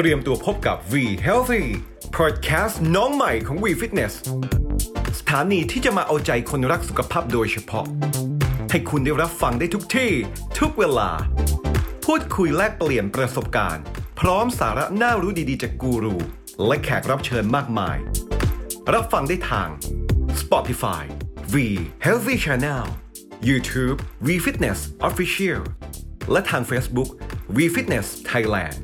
เตรียมตัวพบกับ V Healthy Podcast น้องใหม่ของ V Fitness สถานีที่จะมาเอาใจคนรักสุขภาพโดยเฉพาะ ให้คุณได้รับฟังได้ทุกที่ ทุกเวลา พูดคุยแลกเปลี่ยนประสบการณ์ พร้อมสาระน่ารู้ดีๆ จากกูรู และแขกรับเชิญมากมาย รับฟังได้ทาง Spotify V Healthy Channel YouTube V Fitness Official และทาง Facebook V Fitness Thailand